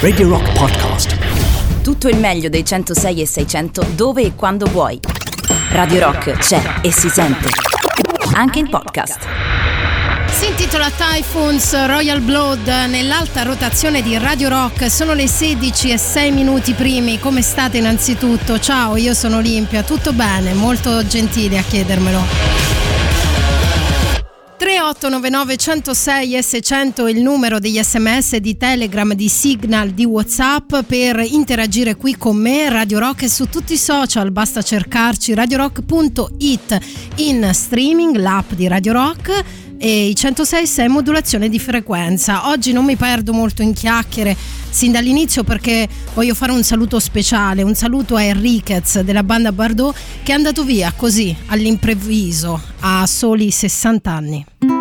Radio Rock Podcast. Tutto il meglio dei 106 e 600 dove e quando vuoi. Radio Rock c'è e si sente. Anche in podcast. Si intitola Typhoons Royal Blood nell'alta rotazione di Radio Rock. Sono le 16 e 6 minuti primi. Come state innanzitutto? Ciao, io sono Olimpia. Tutto bene? Molto gentili a chiedermelo. 3899 106 e 600 il numero degli sms di Telegram, di Signal, di Whatsapp per interagire qui con me, Radio Rock e su tutti i social, basta cercarci radiorock.it in streaming, l'app di Radio Rock e i 106 6 modulazione di frequenza. Oggi non mi perdo molto in chiacchiere sin dall'inizio perché voglio fare un saluto speciale, un saluto a Enriquez della banda Bardot che è andato via così all'improvviso a soli 60 anni.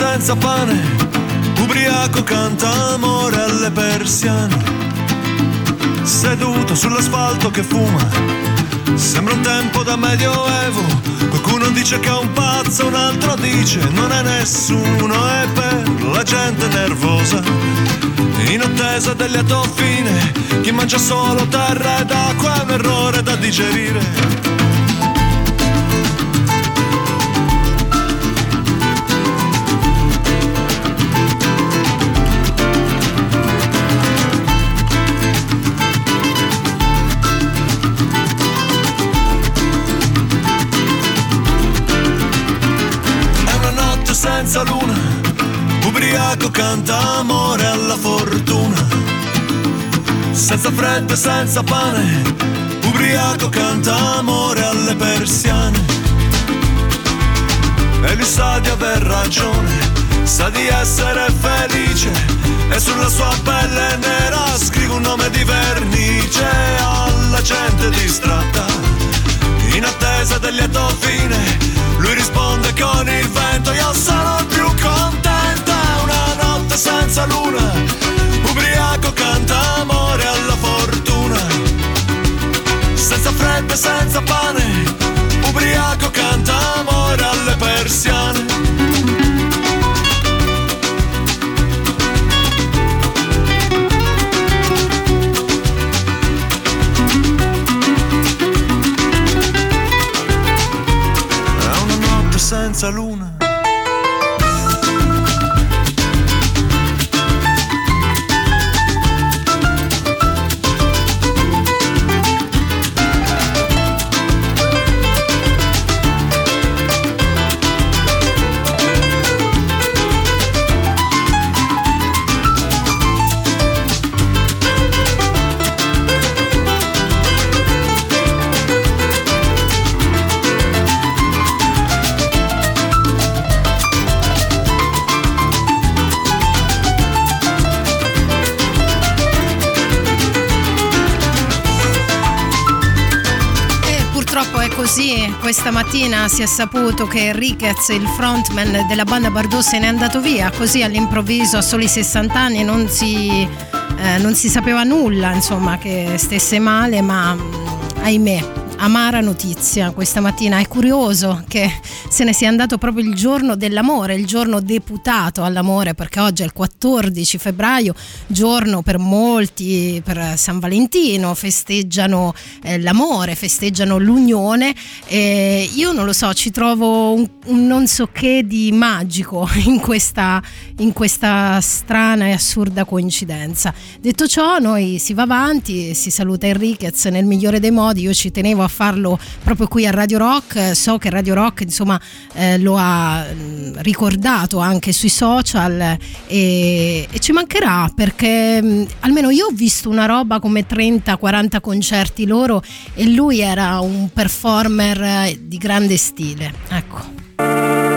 Senza pane, ubriaco canta amore alle persiane. Seduto sull'asfalto che fuma, sembra un tempo da medioevo. Qualcuno dice che è un pazzo, un altro dice non è nessuno, è per la gente nervosa in attesa del lieto fine. Chi mangia solo terra ed acqua è un errore da digerire. Canta amore alla fortuna. Senza freddo e senza pane, ubriaco canta amore alle persiane. E lui sa di aver ragione, sa di essere felice. E sulla sua pelle nera scrive un nome di vernice alla gente distratta. In attesa del lieto fine, lui risponde con il vento, io sono più notte senza luna, ubriaco si è saputo che Enriquez, il frontman della banda Bardot, se n'è andato via così all'improvviso a soli 60 anni, non si, eh, non si sapeva nulla, insomma, che stesse male, ma mm, ahimè. Amara notizia questa mattina, è curioso che se ne sia andato proprio il giorno dell'amore, il giorno deputato all'amore, perché oggi è il 14 febbraio, giorno per molti, per San Valentino, festeggiano eh, l'amore, festeggiano l'unione. E io non lo so, ci trovo un, un non so che di magico in questa, in questa strana e assurda coincidenza. Detto ciò, noi si va avanti, si saluta Enriquez nel migliore dei modi, io ci tenevo a farlo proprio qui a Radio Rock, so che Radio Rock insomma eh, lo ha mh, ricordato anche sui social e, e ci mancherà perché mh, almeno io ho visto una roba come 30-40 concerti loro e lui era un performer eh, di grande stile. Ecco.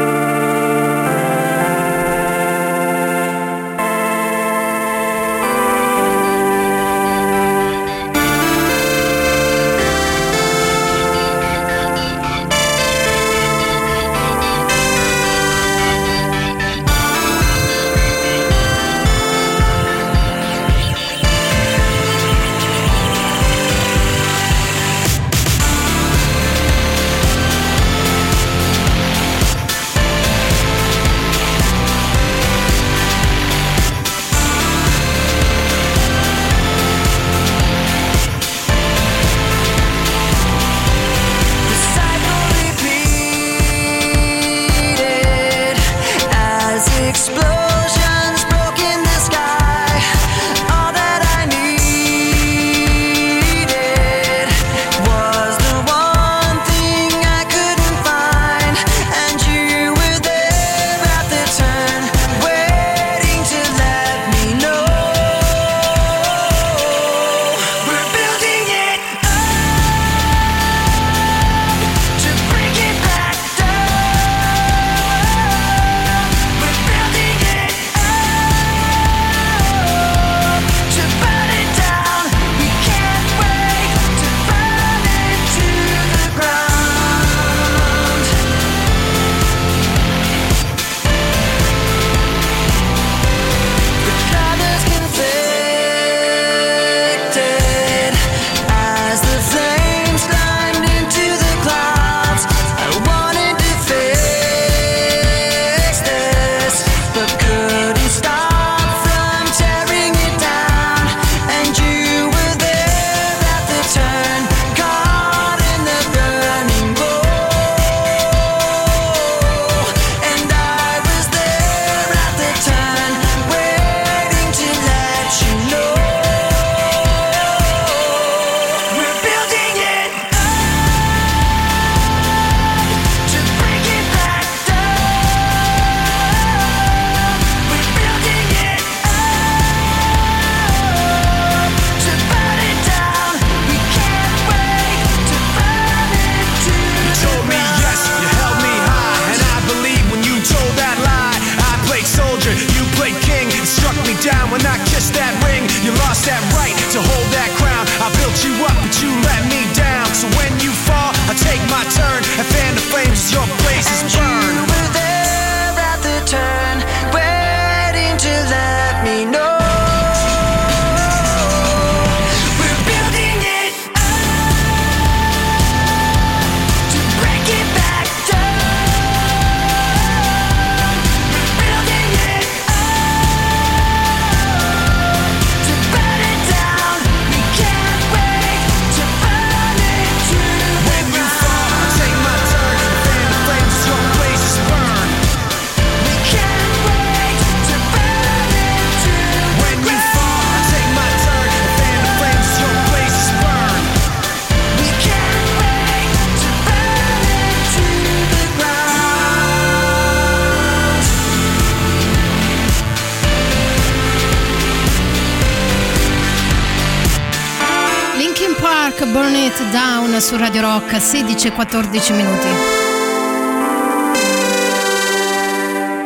Tone It Down su Radio Rock 16 14 minuti.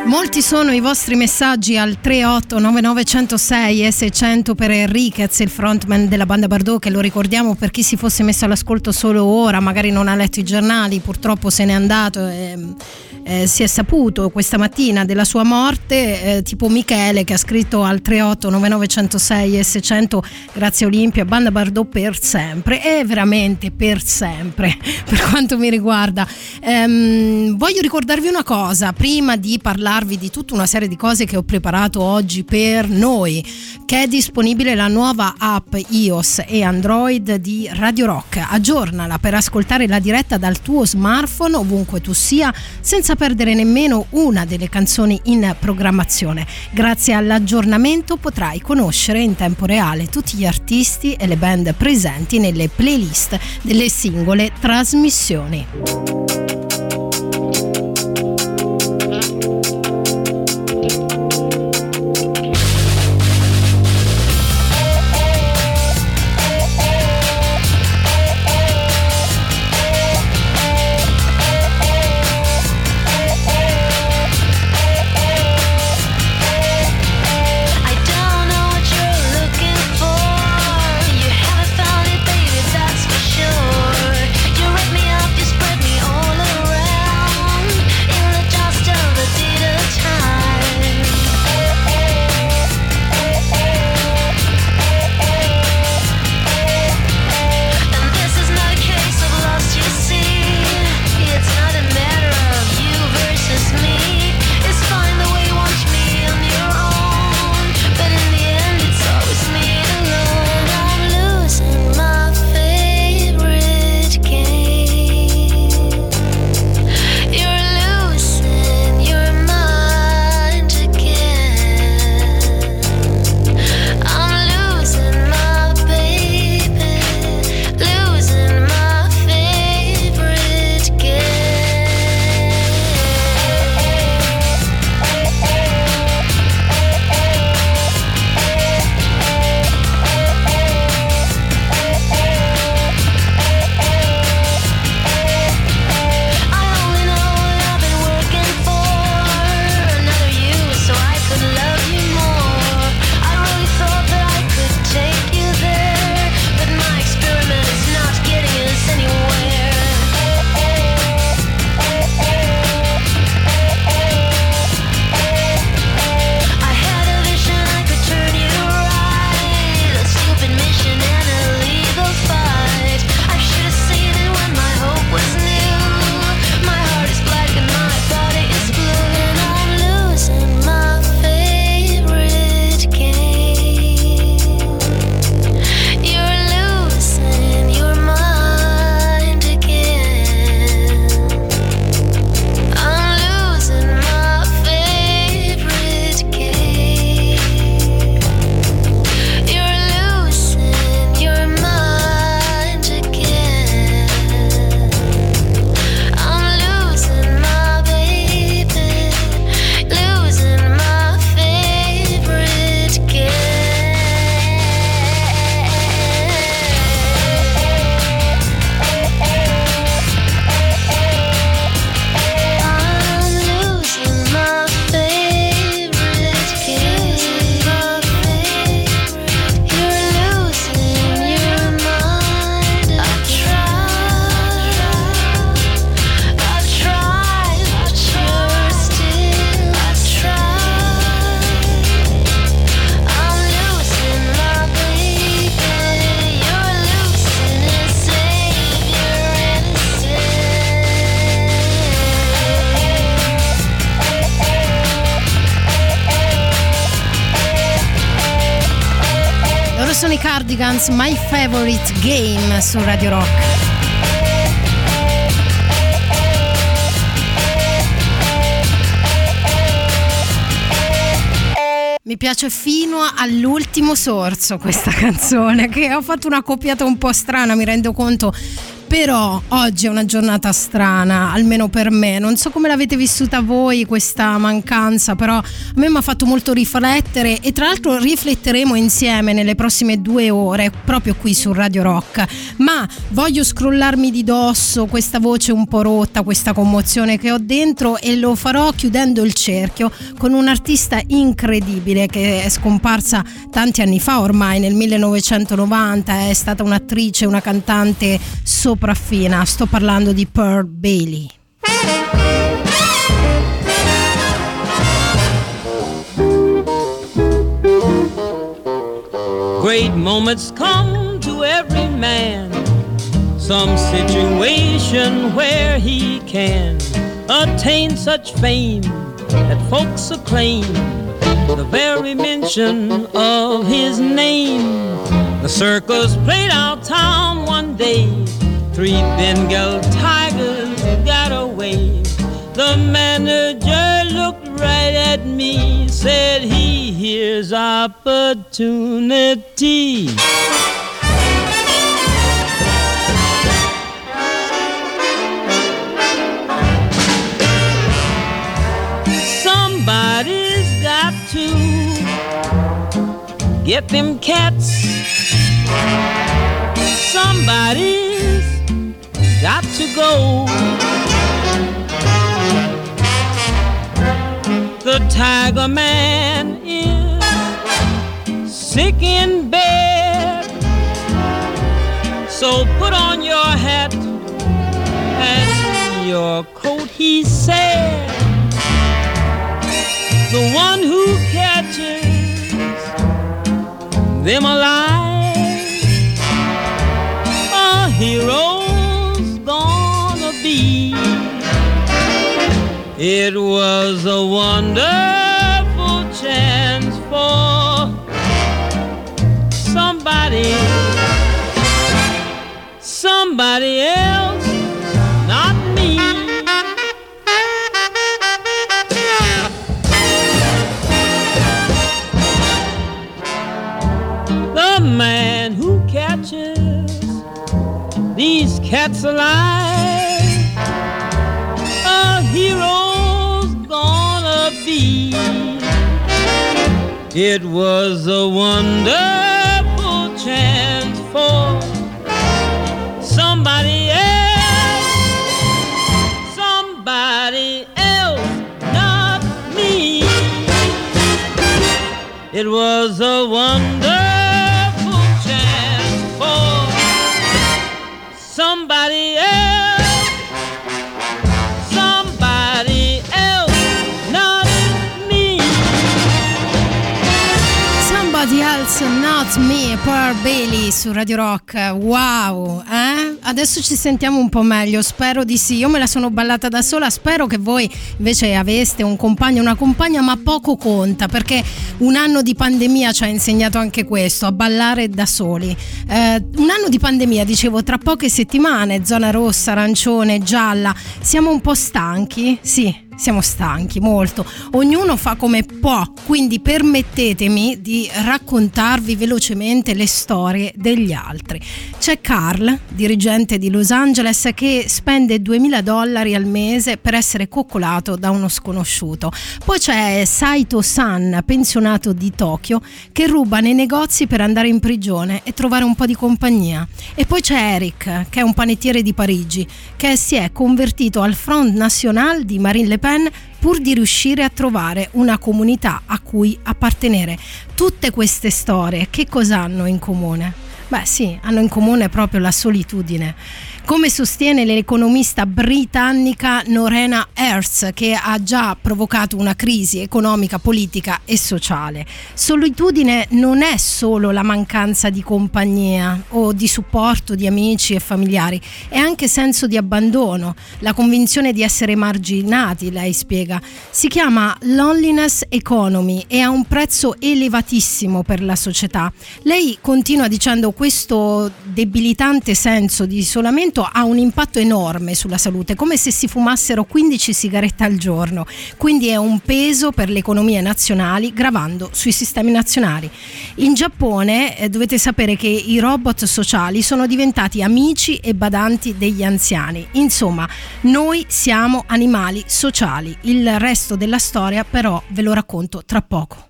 Molti sono i vostri messaggi al 38991006 e 600 per Enriquez, il frontman della banda Bardot, che lo ricordiamo per chi si fosse messo all'ascolto solo ora, magari non ha letto i giornali, purtroppo se n'è andato. E eh, si è saputo questa mattina della sua morte, eh, tipo Michele che ha scritto al 38 9906 S100 grazie Olimpia, banda Bardot per sempre, è veramente per sempre per quanto mi riguarda. Ehm, voglio ricordarvi una cosa, prima di parlarvi di tutta una serie di cose che ho preparato oggi per noi, che è disponibile la nuova app iOS e Android di Radio Rock. Aggiornala per ascoltare la diretta dal tuo smartphone ovunque tu sia senza perdere nemmeno una delle canzoni in programmazione. Grazie all'aggiornamento potrai conoscere in tempo reale tutti gli artisti e le band presenti nelle playlist delle singole trasmissioni. Cardigans My Favorite Game su Radio Rock. Mi piace fino all'ultimo sorso questa canzone, che ho fatto una coppiata un po' strana, mi rendo conto Però oggi è una giornata strana, almeno per me. Non so come l'avete vissuta voi questa mancanza, però a me mi ha fatto molto riflettere e tra l'altro rifletteremo insieme nelle prossime due ore proprio qui su Radio Rock. Ma voglio scrollarmi di dosso questa voce un po' rotta, questa commozione che ho dentro e lo farò chiudendo il cerchio con un'artista incredibile che è scomparsa tanti anni fa ormai, nel 1990, è stata un'attrice, una cantante sopra sopraffina, sto parlando di Pearl Bailey. Moments come to every man. Some situation where he can attain such fame that folks acclaim the very mention of his name. The circus played out town one day Three Bengal tigers got away. The manager looked right at me, said he hears opportunity. Somebody's got to get them cats. Somebody's got to go. The Tiger Man is sick in bed. So put on your hat and your coat, he said. The one who catches them alive, a hero It was a wonderful somebody else, not me. The man who catches these cats alive, a hero be. It was a wonderful chance for somebody else, somebody else, not me. It was a wonderful Pearl Bailey su Radio Rock. Wow, eh? Adesso ci sentiamo un po' meglio, spero di sì. Io me la sono ballata da sola, spero che voi invece aveste un compagno, una compagna, ma poco conta perché un anno di pandemia ci ha insegnato anche questo, a ballare da soli. Eh, un anno di pandemia, dicevo, tra poche settimane, zona rossa, arancione, gialla. Siamo un po' stanchi? Sì, siamo stanchi molto, ognuno fa come può, quindi permettetemi di raccontarvi velocemente le storie degli altri. C'è Carl, dirigente di Los Angeles, che spende 2000 dollari al mese per essere coccolato da uno sconosciuto. Poi c'è Saito San, pensionato di Tokyo, che ruba nei negozi per andare in prigione e trovare un po' di compagnia. E poi c'è Eric, che è un panettiere di Parigi, che si è convertito al Front National di Marine Le Pen Pen pur di riuscire a trovare una comunità a cui appartenere. Tutte queste storie che cosa hanno in comune? Beh sì, hanno in comune proprio la solitudine come sostiene l'economista britannica Norena Hertz, che ha già provocato una crisi economica, politica e sociale. Solitudine non è solo la mancanza di compagnia o di supporto di amici e familiari, è anche senso di abbandono, la convinzione di essere marginati, lei spiega. Si chiama loneliness economy e ha un prezzo elevatissimo per la società. Lei continua dicendo questo debilitante senso di isolamento soprattutto ha un impatto enorme sulla salute, come se si fumassero 15 sigarette al giorno, quindi è un peso per le economie nazionali gravando sui sistemi nazionali. In Giappone eh, dovete sapere che i robot sociali sono diventati amici e badanti degli anziani. Insomma, noi siamo animali sociali. Il resto della storia però ve lo racconto tra poco.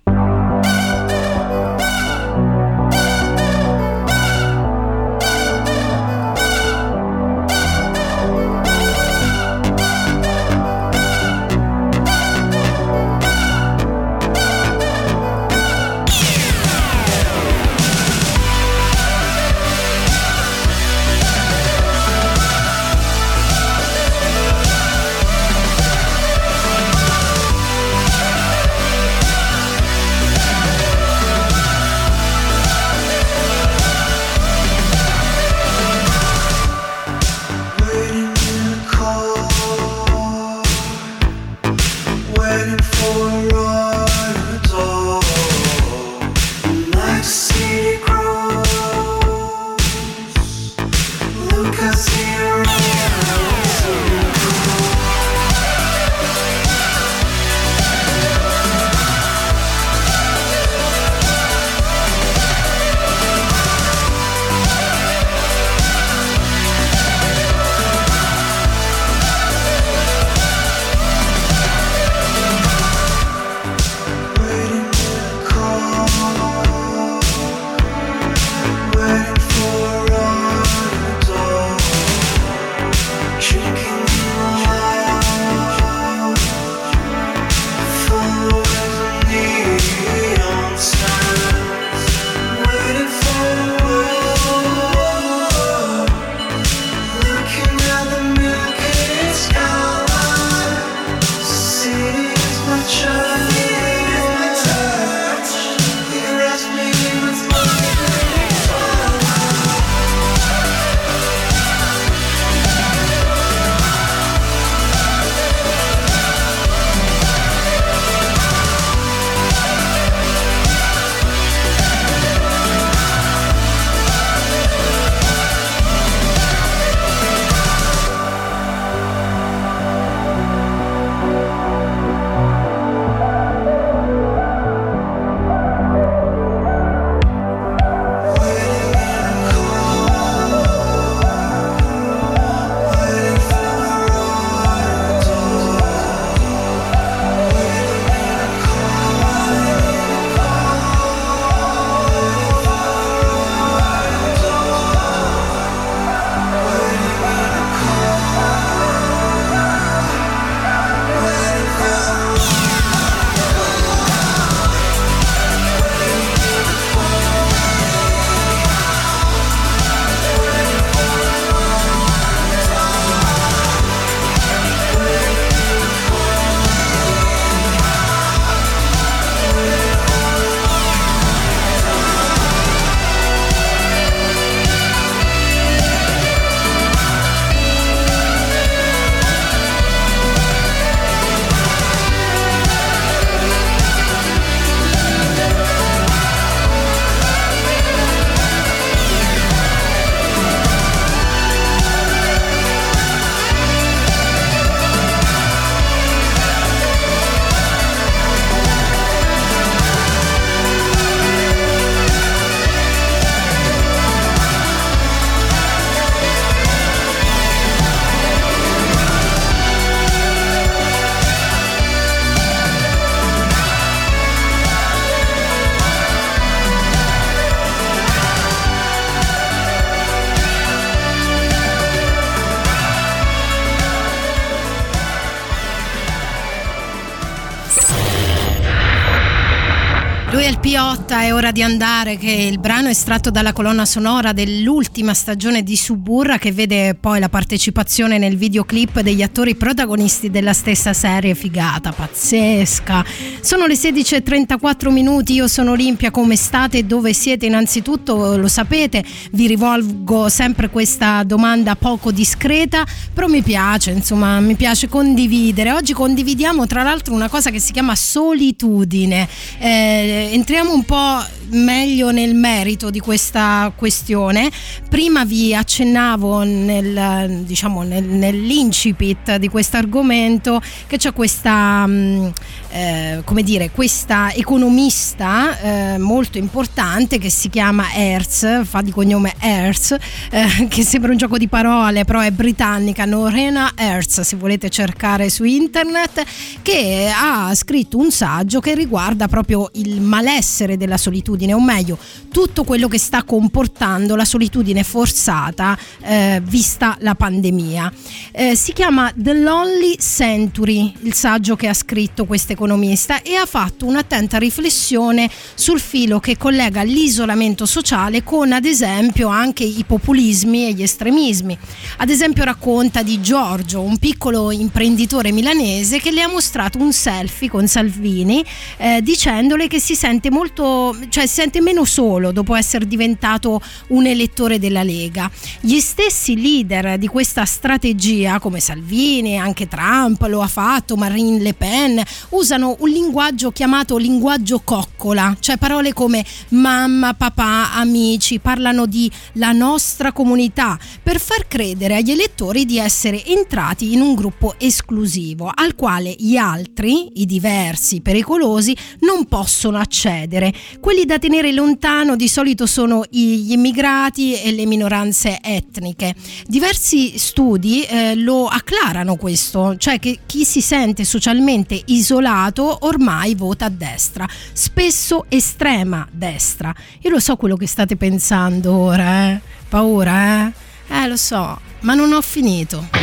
Ora di andare che il brano è estratto dalla colonna sonora dell'ultima stagione di Suburra che vede poi la partecipazione nel videoclip degli attori protagonisti della stessa serie figata, pazzesca. Sono le 16.34 minuti, io sono Olimpia, come state? Dove siete? Innanzitutto lo sapete, vi rivolgo sempre questa domanda poco discreta, però mi piace, insomma, mi piace condividere. Oggi condividiamo tra l'altro una cosa che si chiama solitudine. Eh, entriamo un po' live. Meglio nel merito di questa questione. Prima vi accennavo nel, diciamo, nel, nell'incipit di questo argomento che c'è questa, mm, eh, come dire, questa economista eh, molto importante che si chiama Hertz, fa di cognome Hertz, eh, che sembra un gioco di parole, però è britannica, Norena Hertz, se volete cercare su internet, che ha scritto un saggio che riguarda proprio il malessere della solitudine, o meglio, tutto quello che sta comportando la solitudine forzata eh, vista la pandemia. Eh, si chiama The Lonely Century, il saggio che ha scritto questo economista, e ha fatto un'attenta riflessione sul filo che collega l'isolamento sociale con ad esempio anche i populismi e gli estremismi. Ad esempio racconta di Giorgio, un piccolo imprenditore milanese che le ha mostrato un selfie con Salvini eh, dicendole che si sente molto, cioè sente meno solo dopo essere diventato un elettore della Lega. Gli stessi leader di questa strategia, come Salvini, anche Trump lo ha fatto, Marine Le Pen, usano un linguaggio chiamato linguaggio coccola, cioè parole come mamma, papà, amici, parlano di la nostra comunità per far credere agli elettori di essere entrati in un gruppo esclusivo al quale gli altri, i diversi, pericolosi, non possono accedere. Quelli da tenere lontano di solito sono gli immigrati e le minoranze etniche. Diversi studi eh, lo acclarano questo, cioè che chi si sente socialmente isolato ormai vota a destra, spesso estrema destra. Io lo so quello che state pensando ora, eh? Paura, eh? Eh, lo so, ma non ho finito.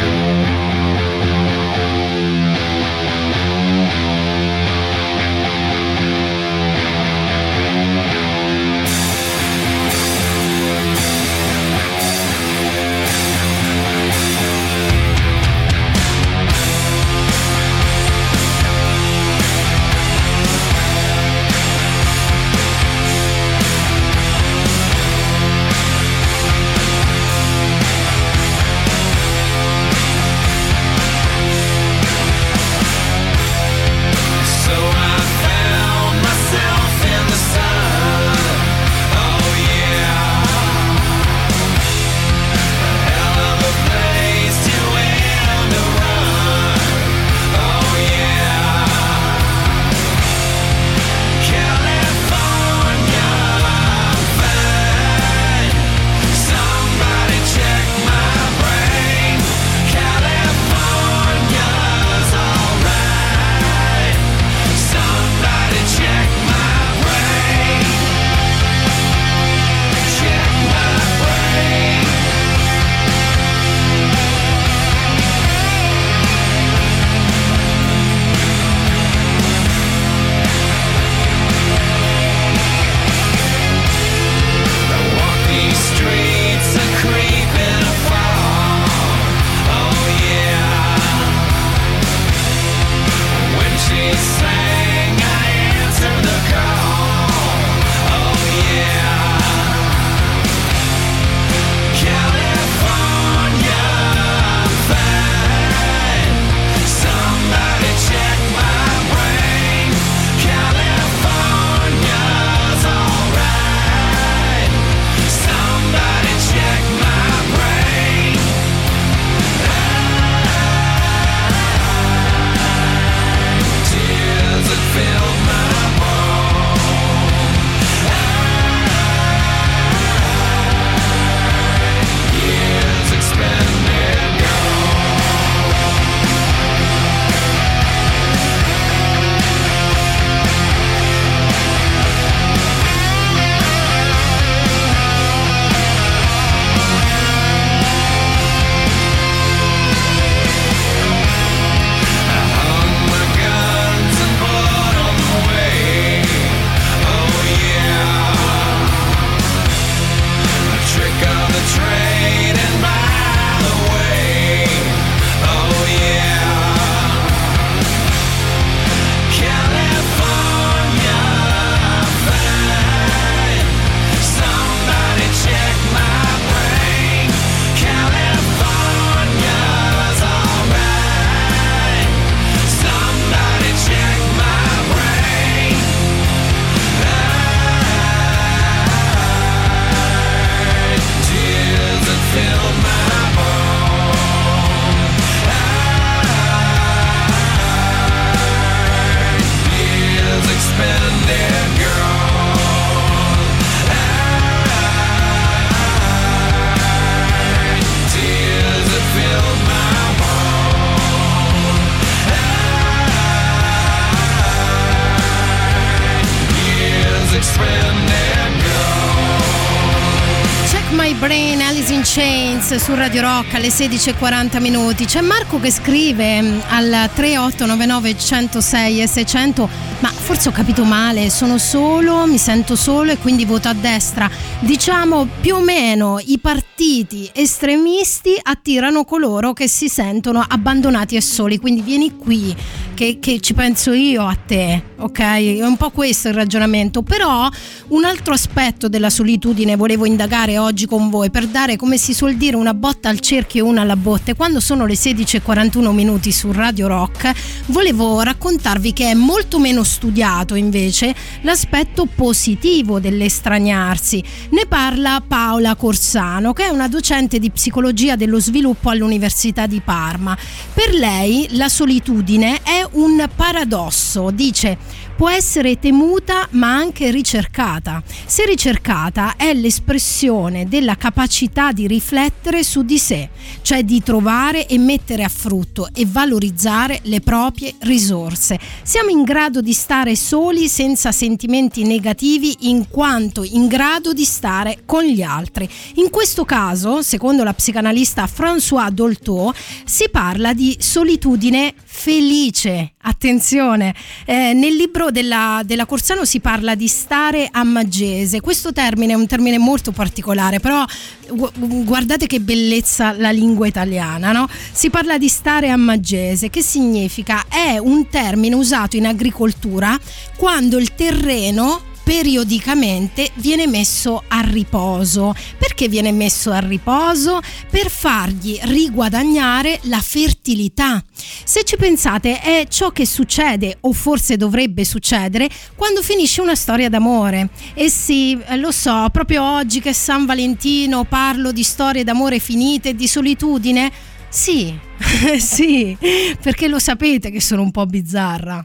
Chains su Radio Rock alle 16.40 minuti. C'è Marco che scrive mm, al 3899 106 e 600 ma forse ho capito male, sono solo, mi sento solo e quindi voto a destra. Diciamo più o meno i partiti estremisti attirano coloro che si sentono abbandonati e soli, quindi vieni qui che, che ci penso io a te, ok? È un po' questo il ragionamento, però un altro aspetto della solitudine volevo indagare oggi con voi per dare, come si suol dire, una botta al cerchio e una alla botte. Quando sono le 16.41 minuti su Radio Rock, volevo raccontarvi che è molto meno studiato invece l'aspetto positivo dell'estraniarsi. Ne parla Paola Corsano, che è una docente di psicologia dello sviluppo all'Università di Parma. Per lei la solitudine è un paradosso, dice può essere temuta ma anche ricercata. Se ricercata è l'espressione della capacità di riflettere su di sé, cioè di trovare e mettere a frutto e valorizzare le proprie risorse. Siamo in grado di stare soli senza sentimenti negativi in quanto in grado di stare con gli altri. In questo caso, secondo la psicanalista François Dolto, si parla di solitudine felice. Attenzione, eh, nel libro della, della, Corsano si parla di stare a maggese. Questo termine è un termine molto particolare, però gu- guardate che bellezza la lingua italiana, no? Si parla di stare a maggese, che significa? È un termine usato in agricoltura quando il terreno periodicamente viene messo a riposo. Perché viene messo a riposo? Per fargli riguadagnare la fertilità. Se ci pensate è ciò che succede o forse dovrebbe succedere quando finisce una storia d'amore. E sì, lo so, proprio oggi che è San Valentino parlo di storie d'amore finite e di solitudine. Sì, sì, perché lo sapete che sono un po' bizzarra.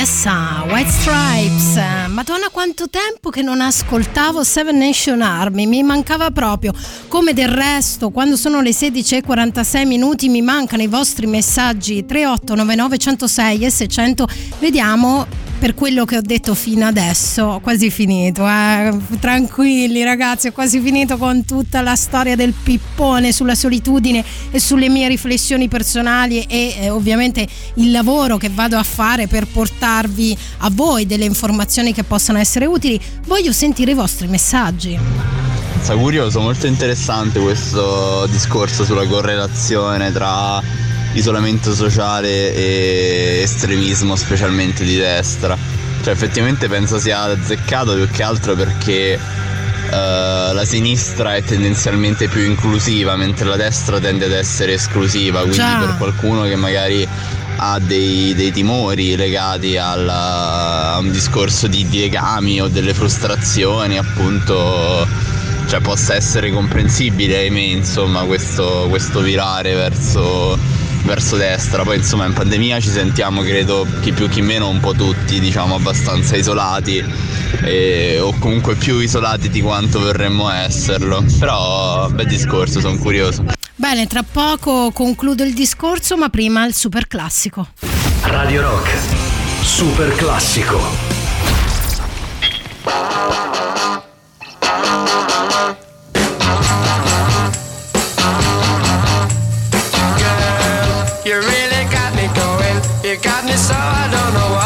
yes, White Stripes. Madonna quanto tempo che non ascoltavo Seven Nation Army, mi mancava proprio. Come del resto, quando sono le 16.46 minuti mi mancano i vostri messaggi 3899 106 e 600. Vediamo per quello che ho detto fino adesso, ho quasi finito, eh. tranquilli ragazzi, ho quasi finito con tutta la storia del pippone sulla solitudine e sulle mie riflessioni personali e eh, ovviamente il lavoro che vado a fare per portarvi a voi delle informazioni che possano essere utili. Voglio sentire i vostri messaggi. Curioso, molto interessante questo discorso sulla correlazione tra isolamento sociale e estremismo specialmente di destra. Cioè effettivamente penso sia azzeccato più che altro perché uh, la sinistra è tendenzialmente più inclusiva mentre la destra tende ad essere esclusiva, quindi Già. per qualcuno che magari ha dei, dei timori legati alla, a un discorso di, di legami o delle frustrazioni appunto cioè possa essere comprensibile ahimè insomma questo, questo virare verso verso destra. Poi insomma in pandemia ci sentiamo credo chi più chi meno un po' tutti diciamo abbastanza isolati e, o comunque più isolati di quanto vorremmo esserlo. Però bel discorso, sono curioso. Bene, tra poco concludo il discorso, ma prima il super classico. Radio Rock, super classico. Su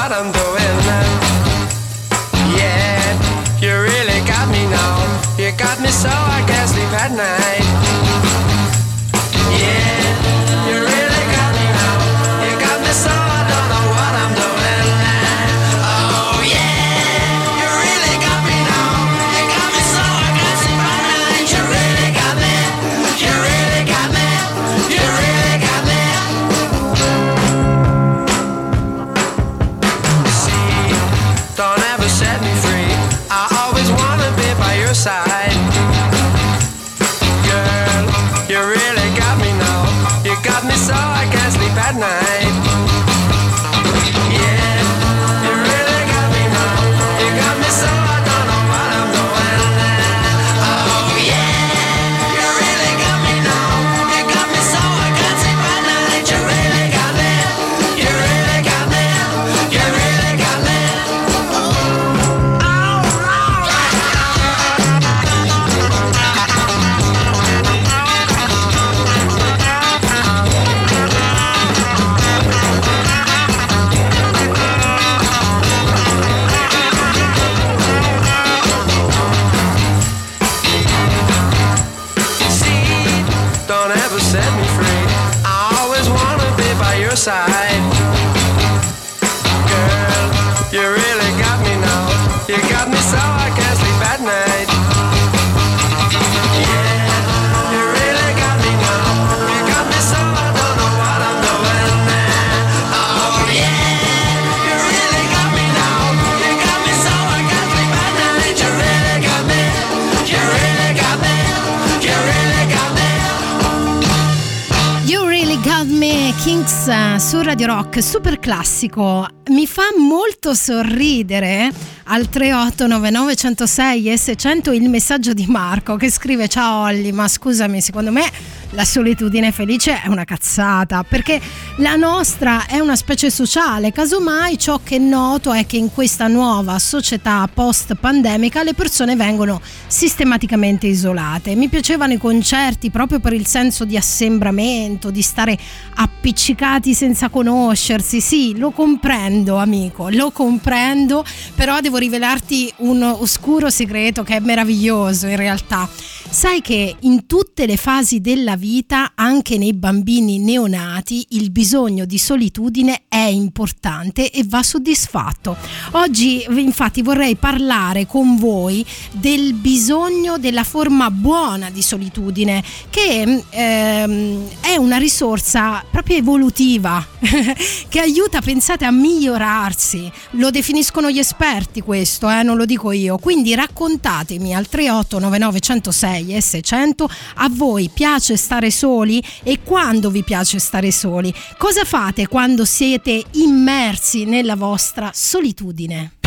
Radio Rock, super classico. Mi fa molto sorridere al 3899 106 e 600 il messaggio di Marco che scrive ciao Olli ma scusami secondo me la solitudine felice è una cazzata perché la nostra è una specie sociale. Casomai ciò che noto è che in questa nuova società post pandemica le persone vengono sistematicamente isolate. Mi piacevano i concerti proprio per il senso di assembramento di stare appiccicati senza conoscersi. Sì lo comprendo amico lo comprendo però devo rivelarti un oscuro segreto che è meraviglioso in realtà. Sai che in tutte le fasi della vita, anche nei bambini neonati, il bisogno di solitudine è importante e va soddisfatto. Oggi infatti vorrei parlare con voi del bisogno della forma buona di solitudine, che ehm, è una risorsa proprio evolutiva che aiuta, pensate, a migliorarsi. Lo definiscono gli esperti questo, eh, non lo dico io. Quindi raccontatemi al 3899 106 106 e 600. A voi piace stare soli e quando vi piace stare soli? Cosa fate quando siete immersi nella vostra solitudine?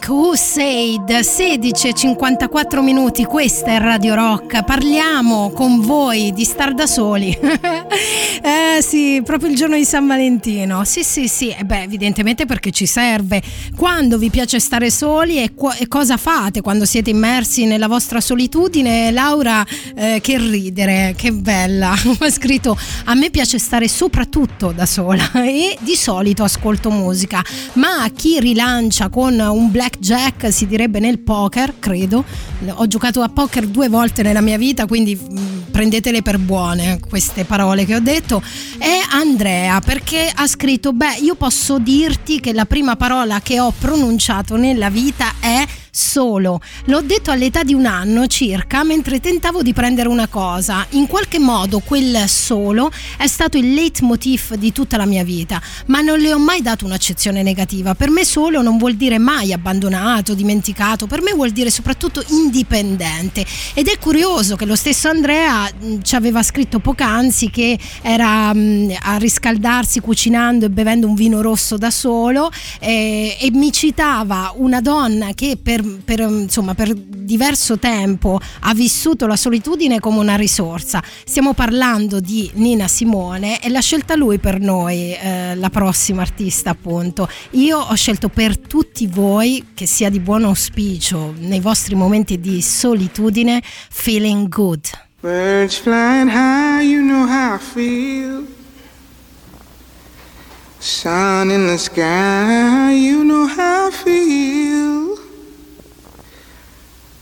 Who Said 16 54 minuti questa è Radio Rock. Parliamo con voi di star da soli eh sì proprio il giorno di San Valentino. Sì sì sì. E beh evidentemente perché ci serve. Quando vi piace stare soli e, co- e cosa fate quando siete immersi nella vostra solitudine? Laura eh, che ridere che bella. Ha scritto a me piace stare soprattutto da sola e di solito ascolto musica. Ma a chi rilancia con un black blackjack si direbbe nel poker, credo. Ho giocato a poker due volte nella mia vita, quindi mm, prendetele per buone queste parole che ho detto. È Andrea perché ha scritto: Beh, io posso dirti che la prima parola che ho pronunciato nella vita è solo. L'ho detto all'età di un anno circa mentre tentavo di prendere una cosa. In qualche modo quel solo è stato il leitmotiv di tutta la mia vita, ma non le ho mai dato un'accezione negativa. Per me solo non vuol dire mai abbandonato, dimenticato, per me vuol dire soprattutto indipendente. Ed è curioso che lo stesso Andrea mm, ci aveva scritto poc'anzi che era mm, a riscaldarsi cucinando e bevendo un vino rosso da solo eh, e mi citava una donna che per per, insomma, per diverso tempo ha vissuto la solitudine come una risorsa. Stiamo parlando di Nina Simone e l'ha scelta lui per noi, eh, la prossima artista appunto. Io ho scelto per tutti voi, che sia di buon auspicio nei vostri momenti di solitudine, Feeling Good. Birds flying high, you know how I feel. Sun in the sky, you know how I feel.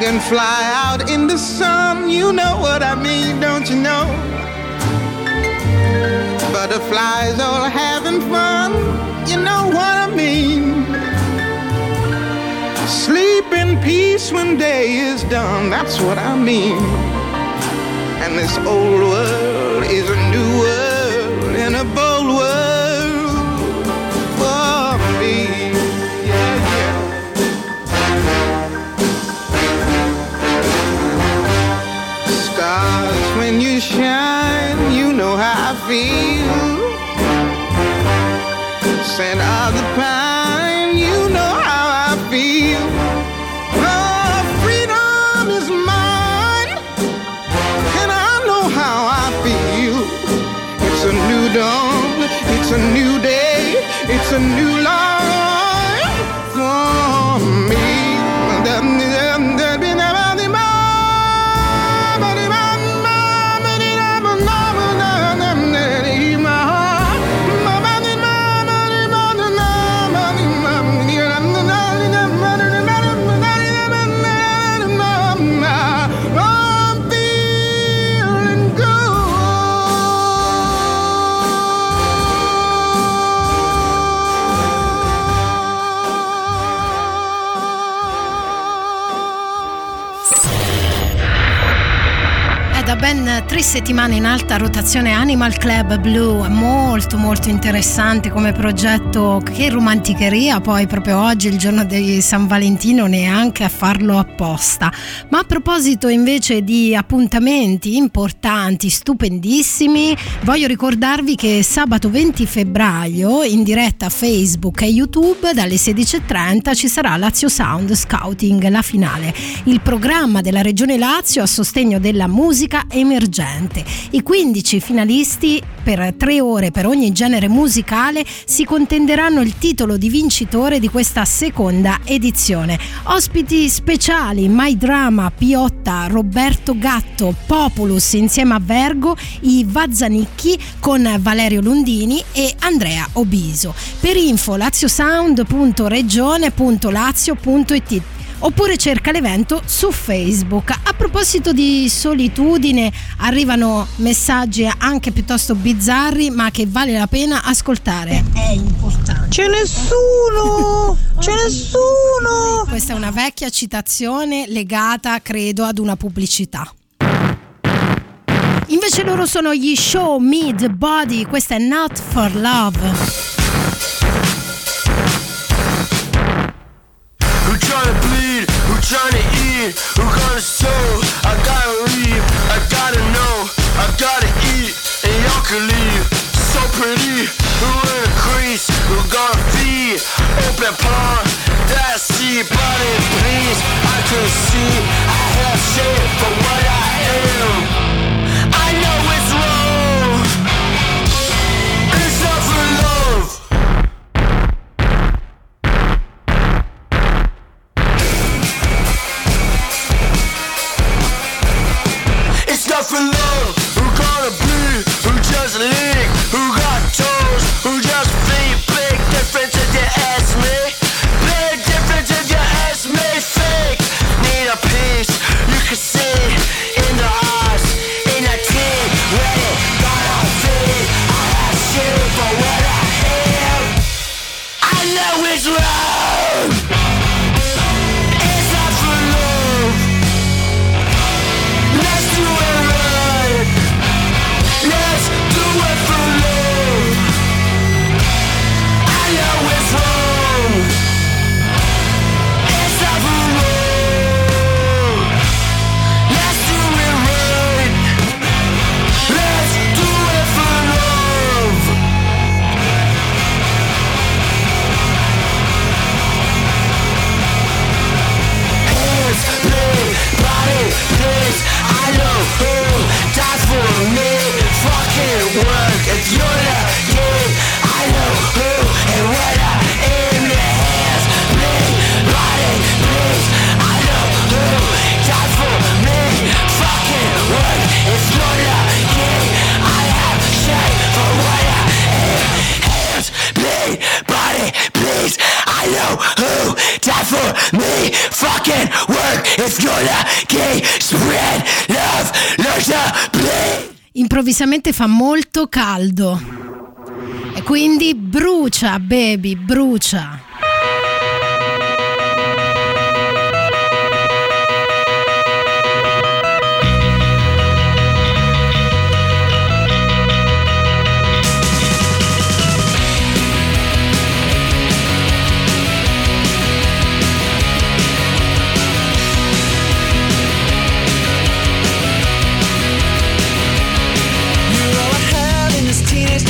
Dragonfly out in the sun, you know what I mean, don't you know? Butterflies all having fun, you know what I mean. Sleep in peace when day is done, that's what I mean. And this old world is a new world and a tre settimane in alta rotazione Animal Club Blue, molto molto interessante come progetto, che romanticheria poi proprio oggi il giorno di San Valentino neanche a farlo apposta. Ma a proposito invece di appuntamenti importanti, stupendissimi, voglio ricordarvi che sabato 20 febbraio in diretta Facebook e YouTube dalle 16.30 ci sarà Lazio Sound Scouting, la finale, il programma della Regione Lazio a sostegno della musica emergente. I 15 finalisti per tre ore per ogni genere musicale si contenderanno il titolo di vincitore di questa seconda edizione. Ospiti speciali My Drama, Piotta, Roberto Gatto, Populus insieme a Vergo, i Vazzanicchi con Valerio Lundini e Andrea Obiso. Per info laziosound.regione.lazio.it oppure cerca l'evento su Facebook. A proposito di solitudine, arrivano messaggi anche piuttosto bizzarri, ma che vale la pena ascoltare. È importante. C'è nessuno! C'è nessuno! Questa è una vecchia citazione legata, credo, ad una pubblicità. Invece loro sono gli Show Me the Body, questa è Not for Love. Who gonna sew? I gotta leave. I gotta know. I gotta eat. And y'all can leave. So pretty. Who in a crease? Who gonna feed? Open palm. That sea body, please. I can see. I have shit for what I am. veramente fa molto caldo. E quindi brucia, baby, brucia.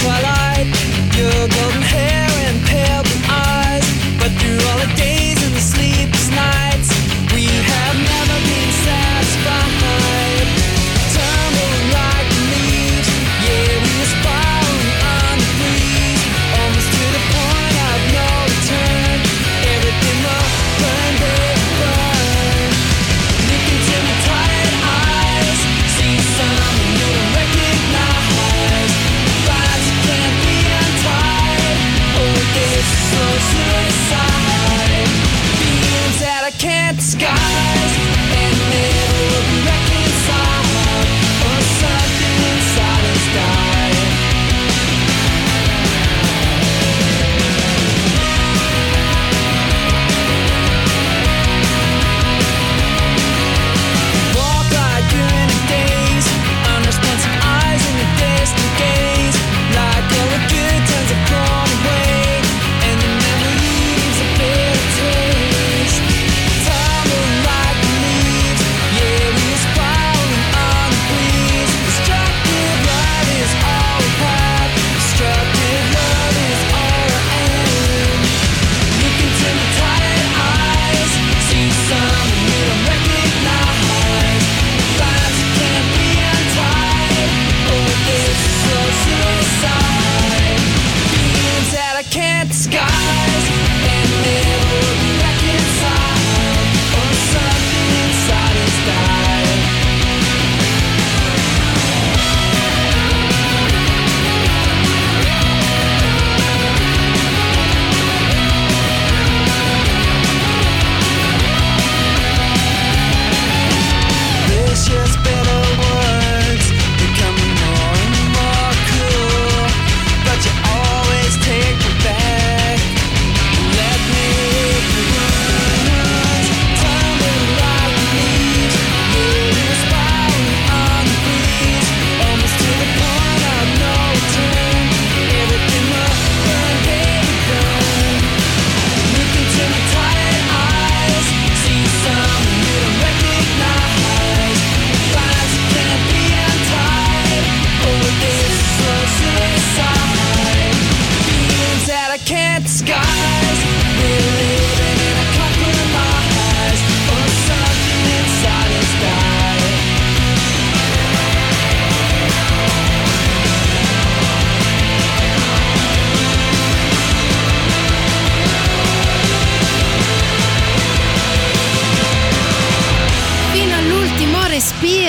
voilà.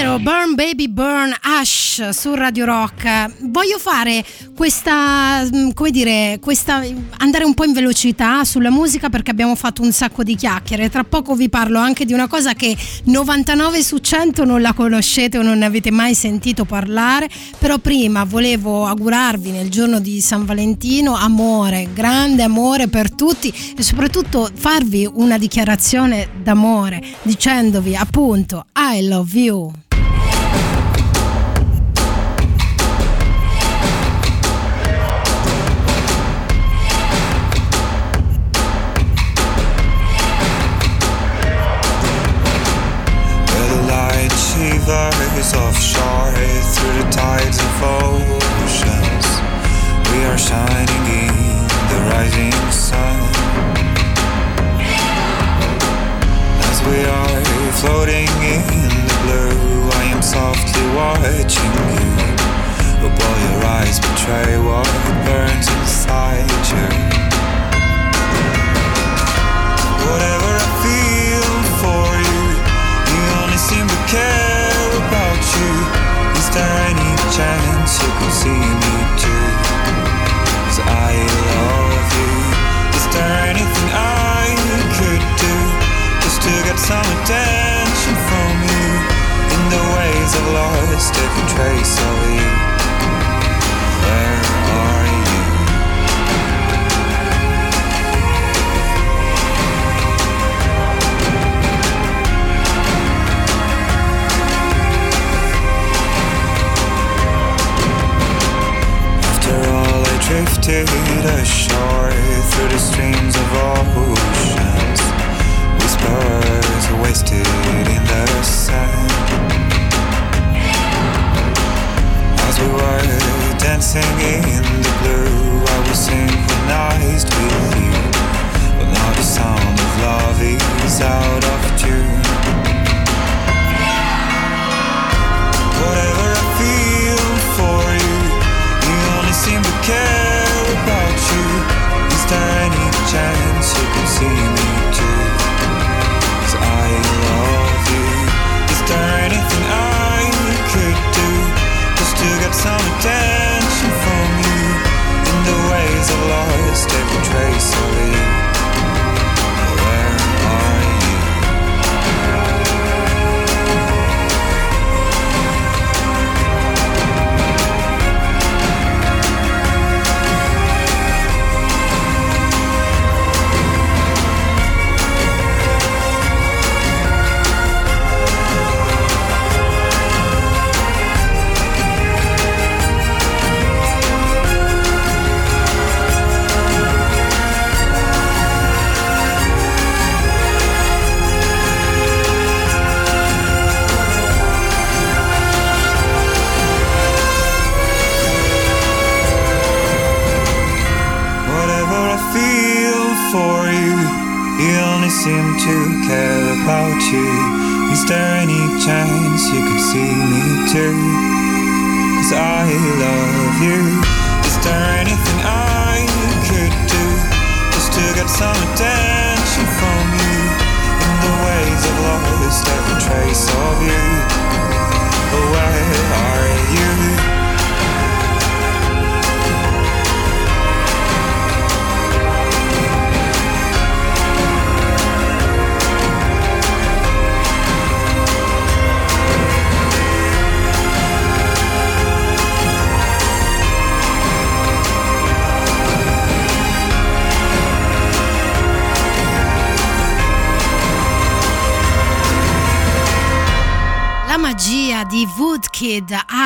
Vero, Burn Baby Burn Ash su Radio Rock. Voglio fare questa, mm, come dire, questa, andare un po' in velocità sulla musica perché abbiamo fatto un sacco di chiacchiere. Tra poco vi parlo anche di una cosa che 99 su 100 non la conoscete o non ne avete mai sentito parlare, però prima volevo augurarvi nel giorno di San Valentino amore, grande amore per tutti e soprattutto farvi una dichiarazione d'amore dicendovi appunto I love you. Shivers offshore through the tides of oceans. We are shining in the rising sun. As we are floating in softly watching you. But while your eyes betray what burns inside you. Whatever I feel for you, you only seem to care about you. Is there any chance you could see me too? 'Cause I love you. Is there anything I could do just to get some attention ways I've lost every trace of you. Where are you? After all, I drifted ashore through the streams of all oceans. Whispers wasted in the sand. As we were dancing in the blue, I was synchronized with you. But now the sound of love is out of tune. Whatever I feel for you, you only seem to care about you. Is there any chance you can see get some attention from you? In the ways I've lost every trace of you.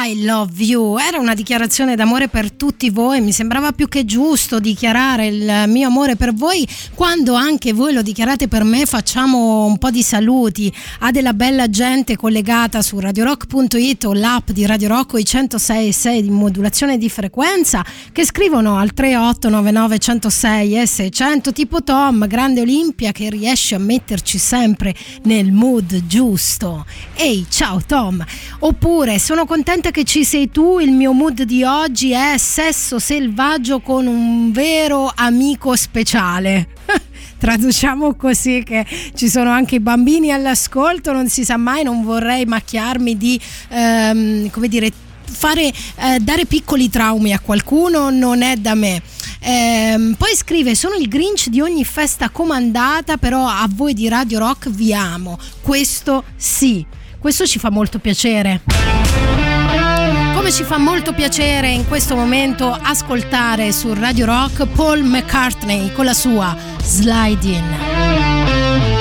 I love you, una dichiarazione d'amore per tutti voi, mi sembrava più che giusto dichiarare il mio amore per voi quando anche voi lo dichiarate per me, facciamo un po' di saluti a della bella gente collegata su radiorock.it o l'app di Radio Rock o i 106.6 di modulazione di frequenza che scrivono al 3899 106 e 600 tipo Tom, grande Olimpia che riesce a metterci sempre nel mood giusto. Ehi, ciao Tom. Oppure sono contenta che ci sei tu, il mio mood di oggi è sesso selvaggio con un vero amico speciale. traduciamo così che ci sono anche i bambini all'ascolto, non si sa mai, non vorrei macchiarmi di, ehm, come dire, fare, eh, dare piccoli traumi a qualcuno non è da me. Ehm, poi scrive: Sono il Grinch di ogni festa comandata, però a voi di Radio Rock vi amo. Questo sì, questo ci fa molto piacere. Come ci fa molto piacere in questo momento ascoltare su Radio Rock Paul McCartney con la sua Slide In.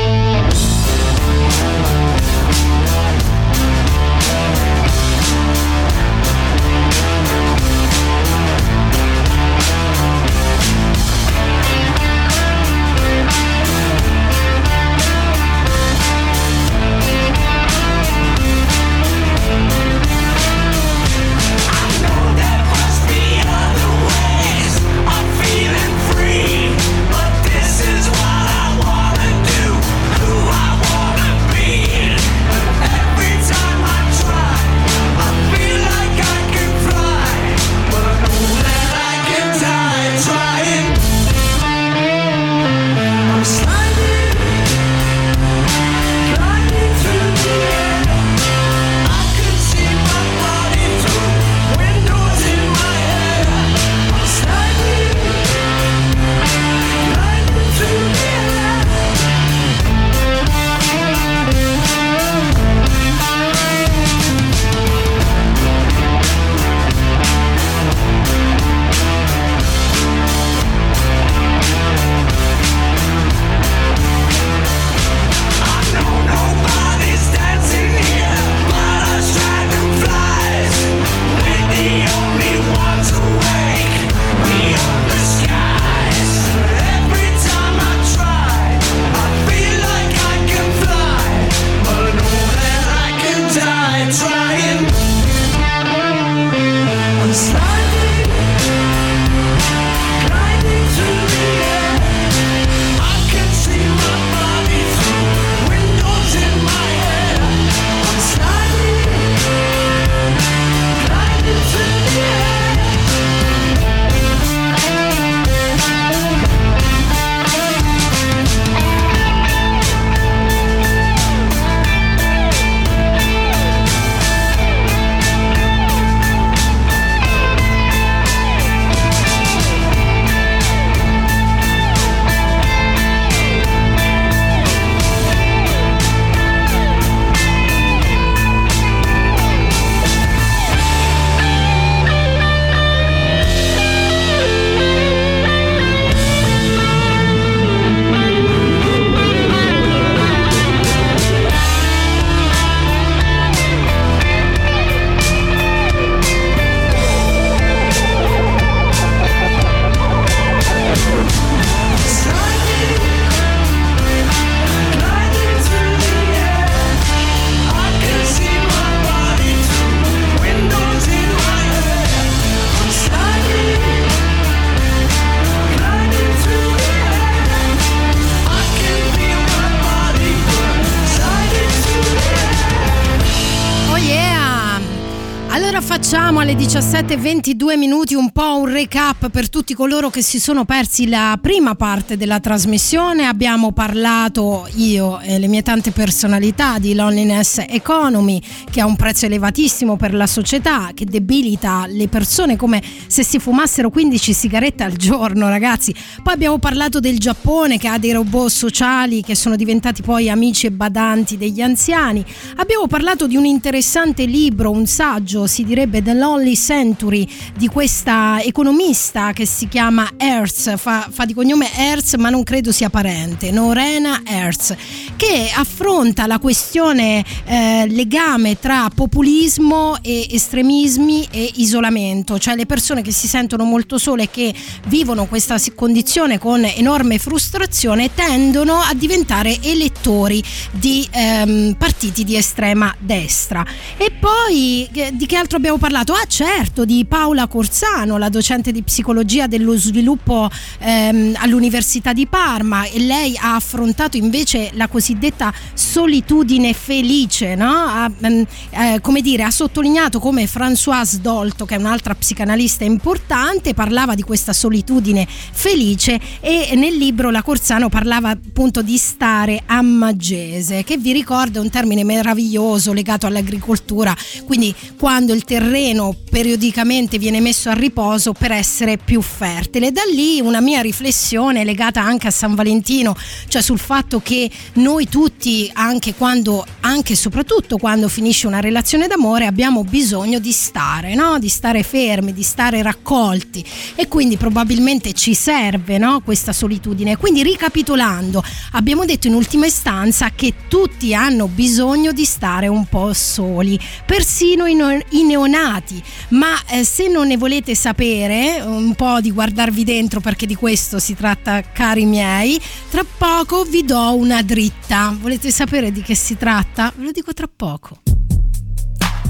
Alle 17.22 minuti un po' un recap per tutti coloro che si sono persi la prima parte della trasmissione. Abbiamo parlato io e le mie tante personalità di Loneliness Economy che ha un prezzo elevatissimo per la società, che debilita le persone come se si fumassero 15 sigarette al giorno, ragazzi. Poi abbiamo parlato del Giappone che ha dei robot sociali che sono diventati poi amici e badanti degli anziani. Abbiamo parlato di un interessante libro, un saggio, si direbbe The Lonely Century, di questa economista che si chiama Hertz, fa, fa di cognome Hertz ma non credo sia parente, Norena Hertz, che affronta la questione eh, legame tra populismo e estremismi e isolamento, cioè le persone che si sentono molto sole e che vivono questa condizione con enorme frustrazione tendono a diventare elettori di ehm, partiti di estrema destra. E poi di che altro abbiamo parlato? Ah certo, di Paola Corsano, la docente di psicologia dello sviluppo ehm, all'Università di Parma e lei ha affrontato invece la cosiddetta solitudine felice, no? ha, ehm, eh, come dire, ha sottolineato come Françoise Dolto, che è un'altra psicanalista importante, parlava di questa solitudine felice e nel libro la Corsano parlava appunto di stare a Maggese, che vi ricorda un termine meraviglioso legato all'agricoltura, quindi quando il terreno periodicamente viene messo a riposo per essere più fertile. Da lì una mia riflessione legata anche a San Valentino, cioè sul fatto che noi tutti, anche quando, anche e soprattutto quando finisce una relazione d'amore, abbiamo bisogno di stare, no? di stare fermi, di stare raccolti e quindi probabilmente ci serve no? questa solitudine. Quindi ricapitolando, abbiamo detto in ultima istanza che tutti hanno bisogno di stare un po' soli, persino i, no- i neonati, ma eh, se non ne volete sapere un po' di guardarvi dentro perché di questo si tratta cari miei, tra poco vi do una dritta. Volete sapere di che si tratta? Ve lo dico tra poco.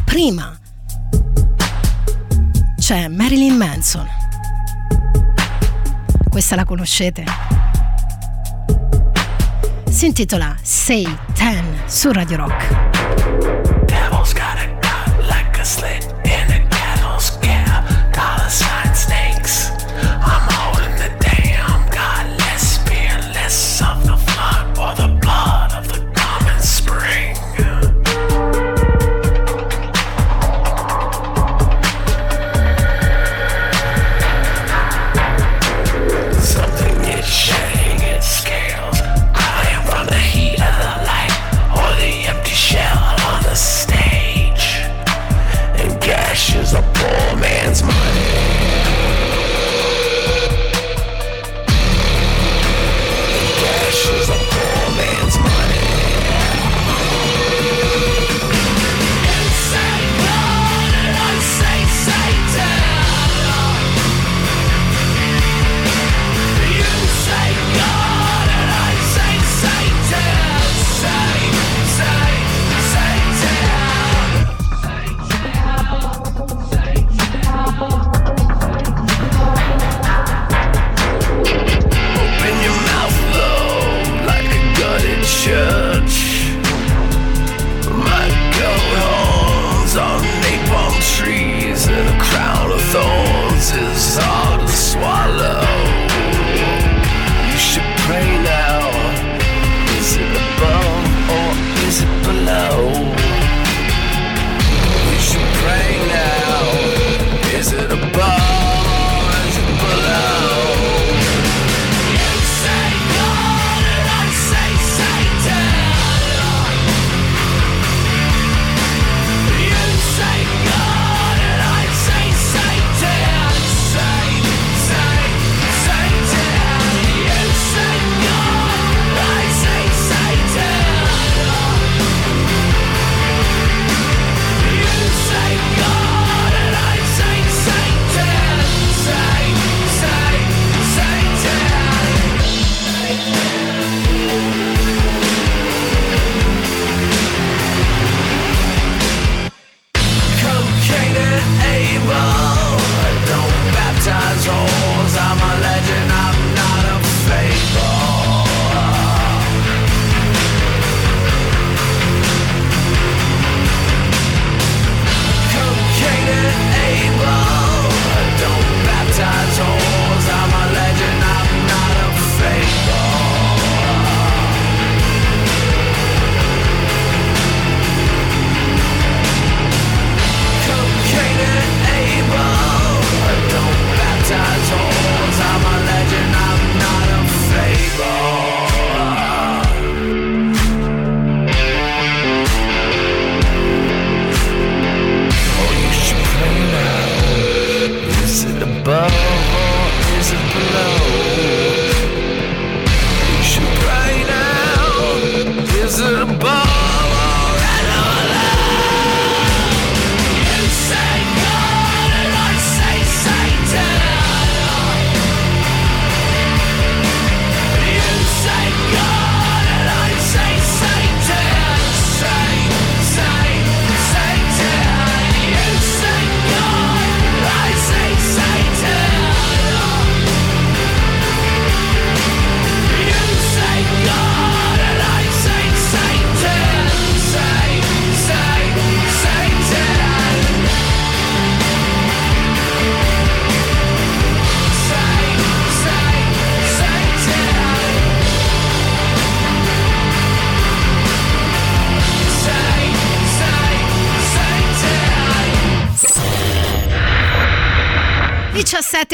Prima c'è Marilyn Manson. Questa la conoscete? Si intitola Say 10 su Radio Rock. Devil's got cut like a slit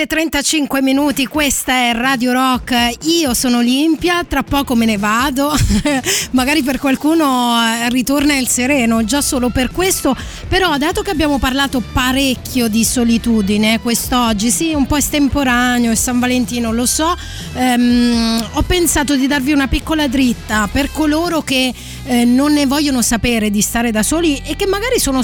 17.35 minuti, questa è Radio Rock, io sono Olimpia, tra poco me ne vado, magari per qualcuno eh, ritorna il sereno, già solo per questo, però dato che abbiamo parlato parecchio di solitudine quest'oggi, sì, un po' estemporaneo, è San Valentino, lo so, ehm, ho pensato di darvi una piccola dritta per coloro che eh, non ne vogliono sapere di stare da soli e che magari sono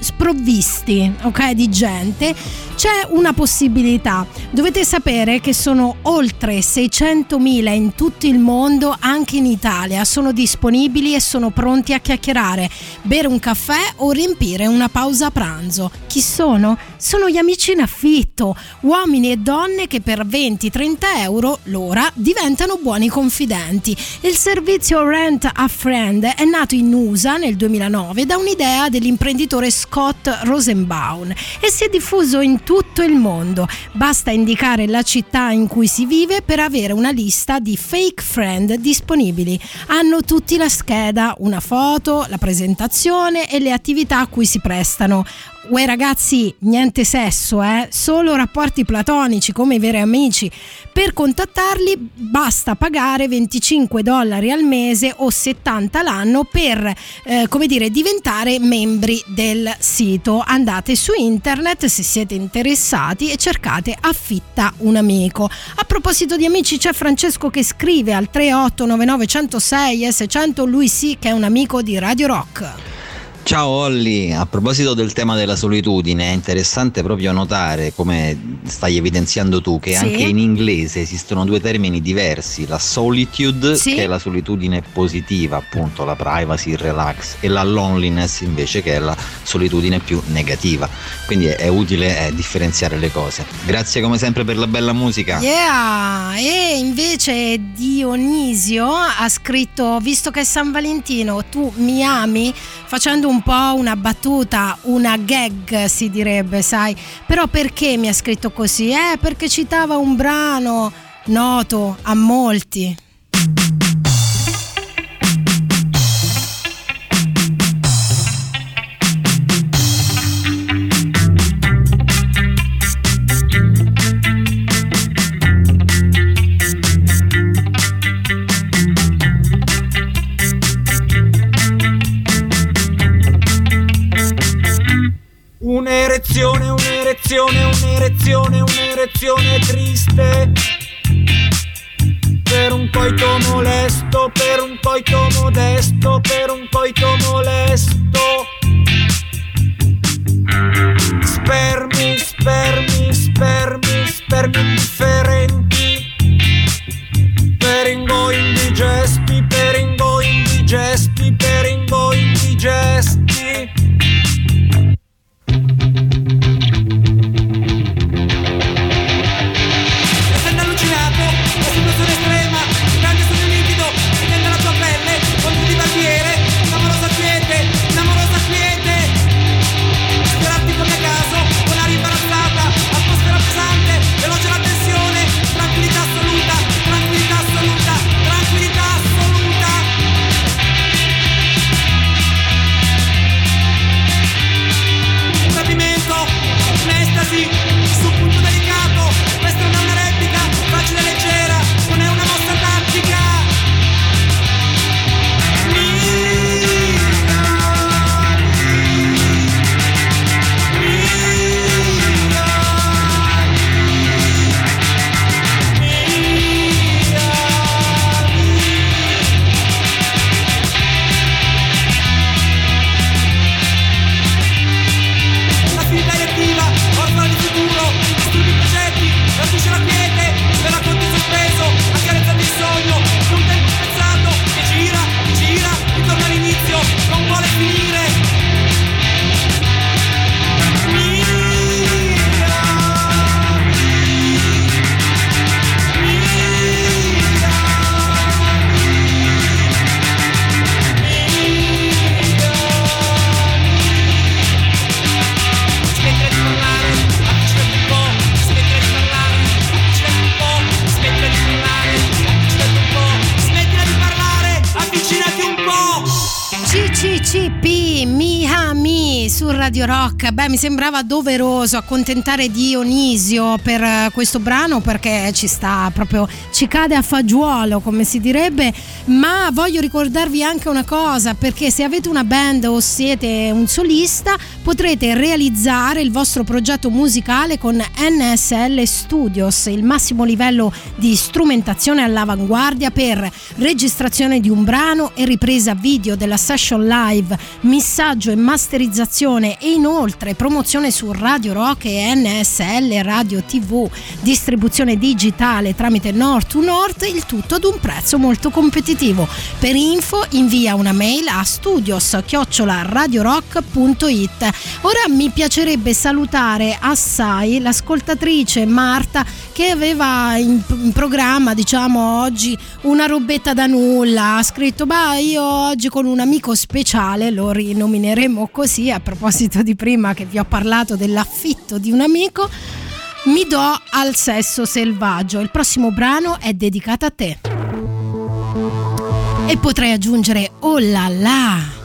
sprovvisti ok, di gente c'è una possibilità. Dovete sapere che sono oltre 600.000 in tutto il mondo, anche in Italia. Sono disponibili e sono pronti a chiacchierare, bere un caffè o riempire una pausa pranzo. Chi sono? Sono gli amici in affitto, uomini e donne che per 20-30 euro l'ora diventano buoni confidenti. Il servizio Rent a Friend è nato in USA nel 2009 da un'idea dell'imprenditore Scott Rosenbaum e si è diffuso in tutto il mondo. Basta indicare la città in cui si vive per avere una lista di fake friend disponibili. Hanno tutti la scheda, una foto, la presentazione e le attività a cui si prestano. Uè ragazzi, niente sesso, eh? solo rapporti platonici come i veri amici. Per contattarli basta pagare 25 dollari al mese o 70 l'anno per, eh, come dire, diventare membri del sito. Andate su internet se siete interessati e cercate Affitta un amico. A proposito di amici c'è Francesco che scrive al 3899 106 S100, lui sì che è un amico di Radio Rock. Ciao Olli, a proposito del tema della solitudine, è interessante proprio notare, come stai evidenziando tu, che Sì. anche in inglese esistono due termini diversi, la solitude, Sì. che è la solitudine positiva, appunto, la privacy, il relax, e la loneliness invece che è la solitudine più negativa. Quindi è, è utile eh, differenziare le cose. Grazie come sempre per la bella musica. Yeah! E invece Dionisio ha scritto: Visto che è San Valentino, tu mi ami? Facendo un po' una battuta, una gag si direbbe, sai. Però perché mi ha scritto così? Eh, perché citava un brano noto a molti. Un'erezione triste. Mi sembrava doveroso accontentare Dionisio per eh, questo brano perché ci sta proprio, ci cade a fagiolo, come si direbbe. Ma voglio ricordarvi anche una cosa: perché se avete una band o siete un solista, potrete realizzare il vostro progetto musicale con NSL Studios, il massimo livello di strumentazione all'avanguardia per registrazione di un brano e ripresa video della session live, missaggio e masterizzazione e inoltre promozione su Radio Rock e NSL Radio TV, distribuzione digitale tramite North to North, il tutto ad un prezzo molto competitivo. Per info invia una mail a studios@radiorock.it. Ora mi piacerebbe salutare assai l'ascoltatrice Marta che aveva in, in programma, diciamo, oggi una robetta da nulla. Ha scritto: "Bah, io oggi con un amico speciale lo rinomineremo così a proposito di prima che vi ho parlato dell'affitto di un amico. Mi do al sesso selvaggio. Il prossimo brano è dedicato a te. E potrei aggiungere oh là là.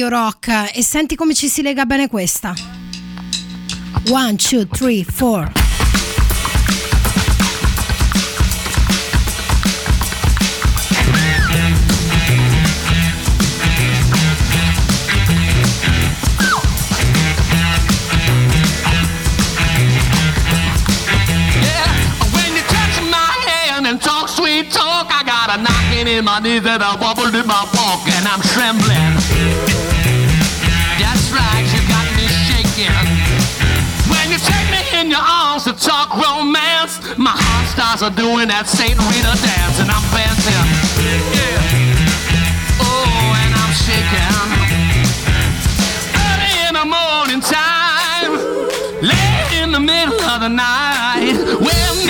Radio Rock e senti come ci si lega bene questa. One, two, three, four. When you touch my hand and talk sweet talk, I got a knocking in my knees and a wobble in my walk, and I'm trembling. In your arms to talk romance, my heart starts a doing that Saint Rita dance, and I'm dancing. Yeah. Oh, and I'm shaking. Early in the morning time, late in the middle of the night, whenever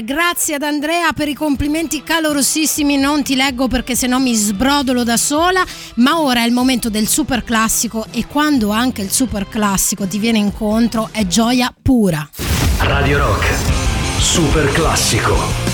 grazie ad Andrea per i complimenti calorosissimi, non ti leggo perché sennò mi sbrodolo da sola, ma ora è il momento del super classico e quando anche il super classico ti viene incontro è gioia pura. Radio Rock, super classico.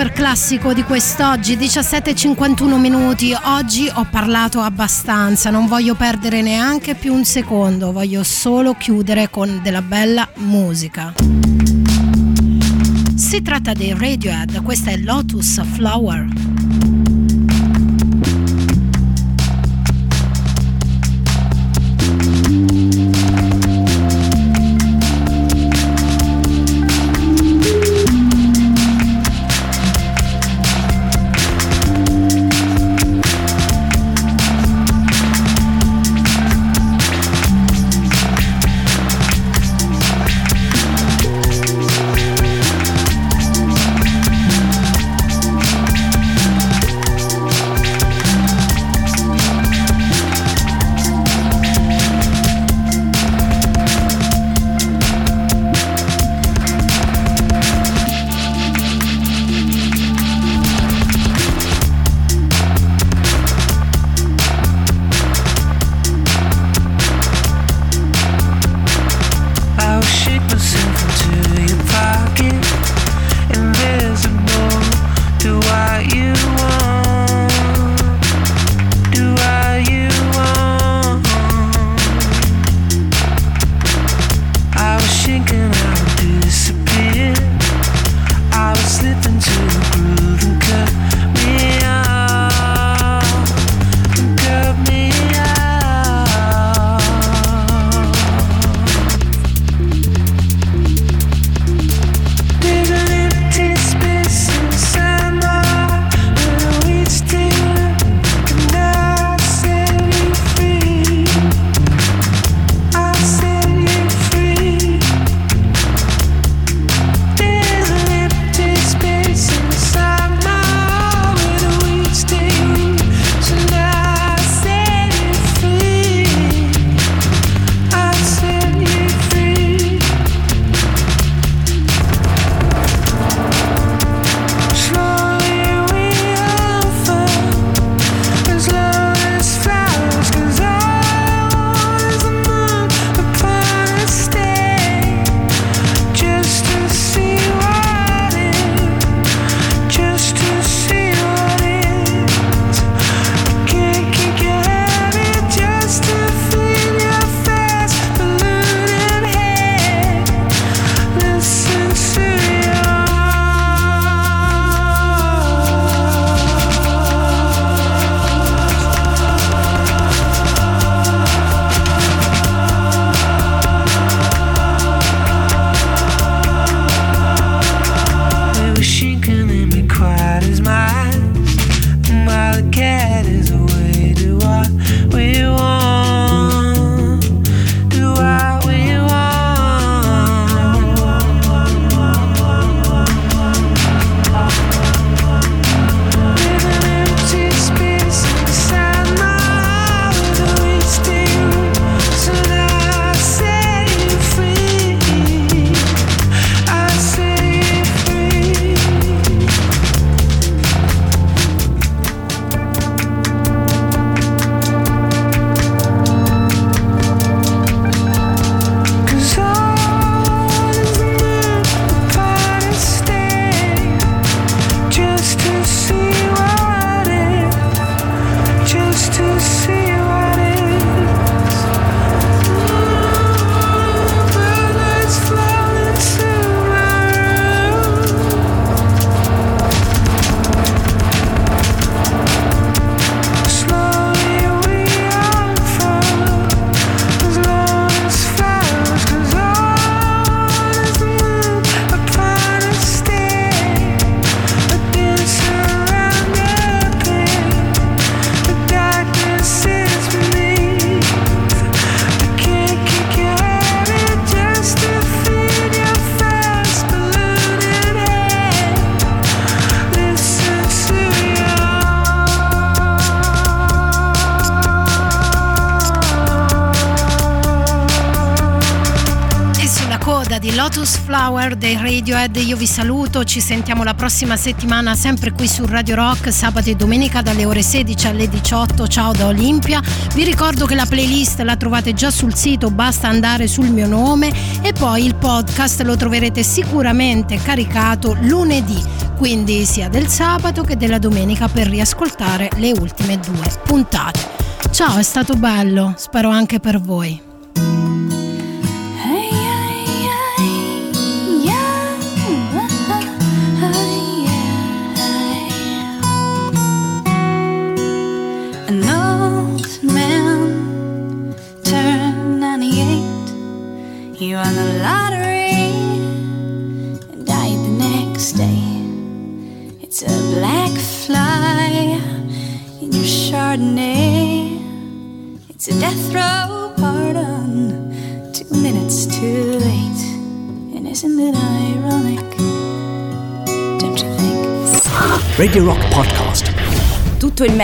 super classico di quest'oggi, 17.51 minuti. Oggi ho parlato abbastanza, non voglio perdere neanche più un secondo, voglio solo chiudere con della bella musica. Si tratta dei Radiohead, questa è Lotus Flower. Radiohead. Io vi saluto, ci sentiamo la prossima settimana sempre qui su Radio Rock, sabato e domenica dalle ore 16 alle 18. Ciao da Olimpia. Vi ricordo che la playlist la trovate già sul sito, basta andare sul mio nome e poi il podcast lo troverete sicuramente caricato lunedì, quindi sia del sabato che della domenica per riascoltare le ultime due puntate. Ciao, è stato bello, spero anche per voi.